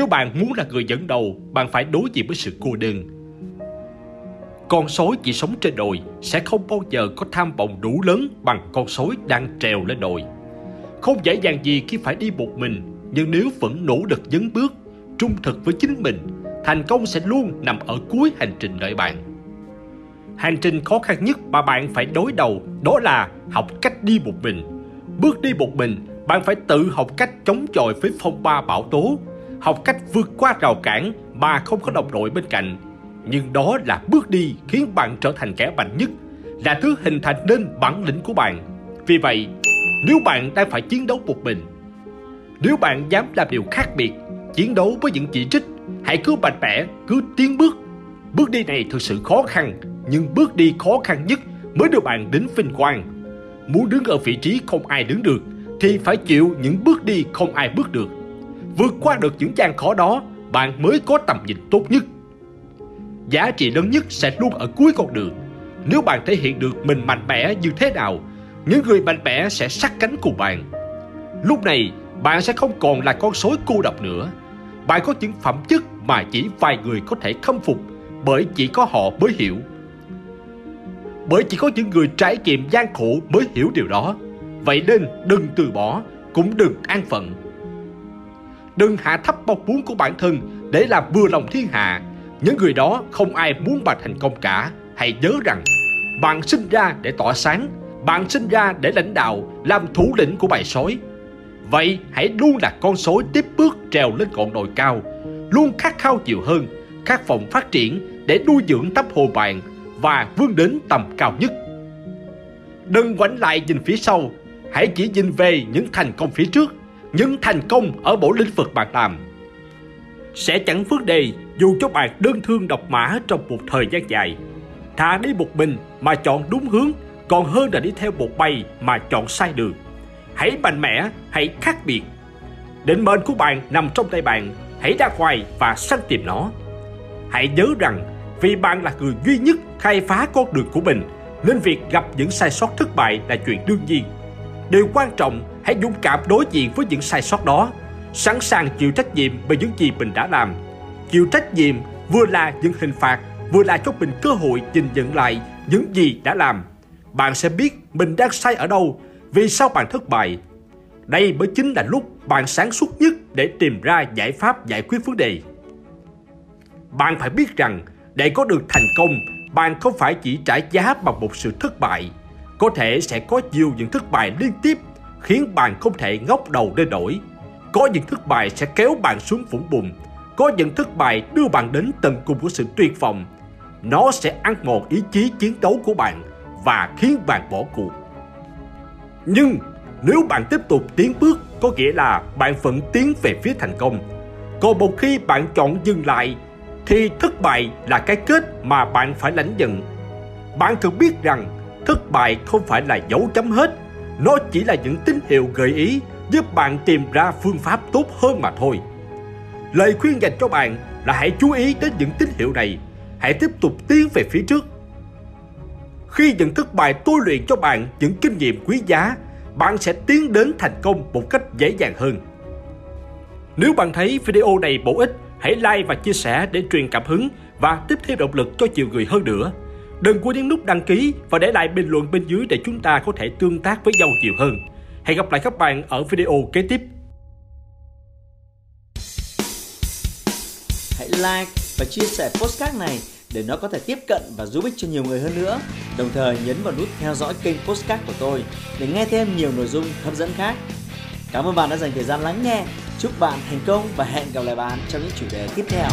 Nếu bạn muốn là người dẫn đầu, bạn phải đối diện với sự cô đơn. Con sói chỉ sống trên đồi sẽ không bao giờ có tham vọng đủ lớn bằng con sói đang trèo lên đồi. Không dễ dàng gì khi phải đi một mình, nhưng nếu vẫn nỗ lực dấn bước, trung thực với chính mình, thành công sẽ luôn nằm ở cuối hành trình đợi bạn. Hành trình khó khăn nhất mà bạn phải đối đầu đó là học cách đi một mình. Bước đi một mình, bạn phải tự học cách chống chọi với phong ba bão tố, học cách vượt qua rào cản mà không có đồng đội bên cạnh. Nhưng đó là bước đi khiến bạn trở thành kẻ mạnh nhất, là thứ hình thành nên bản lĩnh của bạn. Vì vậy, nếu bạn đang phải chiến đấu một mình, nếu bạn dám làm điều khác biệt, chiến đấu với những chỉ trích, hãy cứ mạnh mẽ, cứ tiến bước. Bước đi này thực sự khó khăn, nhưng bước đi khó khăn nhất mới đưa bạn đến vinh quang. Muốn đứng ở vị trí không ai đứng được, thì phải chịu những bước đi không ai bước được. Vượt qua được những gian khó đó, bạn mới có tầm nhìn tốt nhất. Giá trị lớn nhất sẽ luôn ở cuối con đường. Nếu bạn thể hiện được mình mạnh mẽ như thế nào, những người mạnh mẽ sẽ sát cánh cùng bạn. Lúc này, bạn sẽ không còn là con sói cô độc nữa. Bạn có những phẩm chất mà chỉ vài người có thể khâm phục bởi chỉ có họ mới hiểu. Bởi chỉ có những người trải nghiệm gian khổ mới hiểu điều đó. Vậy nên đừng từ bỏ, cũng đừng an phận. Đừng hạ thấp mong muốn của bản thân để làm vừa lòng thiên hạ. Những người đó không ai muốn bạn thành công cả. Hãy nhớ rằng, bạn sinh ra để tỏa sáng, bạn sinh ra để lãnh đạo, làm thủ lĩnh của bài sói. Vậy hãy luôn là con sói tiếp bước trèo lên ngọn đồi cao, luôn khát khao nhiều hơn, khát vọng phát triển để nuôi dưỡng tấm hồ bạn và vươn đến tầm cao nhất. Đừng quảnh lại nhìn phía sau, hãy chỉ nhìn về những thành công phía trước, những thành công ở mỗi lĩnh vực bạn làm. Sẽ chẳng phước đề dù cho bạn đơn thương độc mã trong một thời gian dài. Thà đi một mình mà chọn đúng hướng còn hơn là đi theo một bay mà chọn sai đường. Hãy mạnh mẽ, hãy khác biệt. Định mệnh của bạn nằm trong tay bạn, hãy ra ngoài và săn tìm nó. Hãy nhớ rằng vì bạn là người duy nhất khai phá con đường của mình nên việc gặp những sai sót thất bại là chuyện đương nhiên. Điều quan trọng hãy dũng cảm đối diện với những sai sót đó, sẵn sàng chịu trách nhiệm về những gì mình đã làm. Chịu trách nhiệm vừa là những hình phạt, vừa là cho mình cơ hội nhìn nhận lại những gì đã làm. Bạn sẽ biết mình đang sai ở đâu, vì sao bạn thất bại. Đây mới chính là lúc bạn sáng suốt nhất để tìm ra giải pháp giải quyết vấn đề. Bạn phải biết rằng để có được thành công, bạn không phải chỉ trả giá bằng một sự thất bại. Có thể sẽ có nhiều những thất bại liên tiếp khiến bạn không thể ngóc đầu lên nổi. Có những thất bại sẽ kéo bạn xuống vũng bùn. Có những thất bại đưa bạn đến tận cùng của sự tuyệt vọng. Nó sẽ ăn mòn ý chí chiến đấu của bạn và khiến bạn bỏ cuộc. Nhưng nếu bạn tiếp tục tiến bước có nghĩa là bạn vẫn tiến về phía thành công. Còn một khi bạn chọn dừng lại thì thất bại là cái kết mà bạn phải lãnh nhận. Bạn cần biết rằng thất bại không phải là dấu chấm hết, nó chỉ là những tín hiệu gợi ý giúp bạn tìm ra phương pháp tốt hơn mà thôi. Lời khuyên dành cho bạn là hãy chú ý đến những tín hiệu này, hãy tiếp tục tiến về phía trước. Khi những thất bại tôi luyện cho bạn những kinh nghiệm quý giá, bạn sẽ tiến đến thành công một cách dễ dàng hơn. Nếu bạn thấy video này bổ ích, hãy like và chia sẻ để truyền cảm hứng và tiếp thêm động lực cho nhiều người hơn nữa. Đừng quên nhấn nút đăng ký và để lại bình luận bên dưới để chúng ta có thể tương tác với nhau nhiều hơn. Hẹn gặp lại các bạn ở video kế tiếp. Hãy like và chia sẻ postcard này để nó có thể tiếp cận và giúp ích cho nhiều người hơn nữa. Đồng thời nhấn vào nút theo dõi kênh postcard của tôi để nghe thêm nhiều nội dung hấp dẫn khác. Cảm ơn bạn đã dành thời gian lắng nghe. Chúc bạn thành công và hẹn gặp lại bạn trong những chủ đề tiếp theo.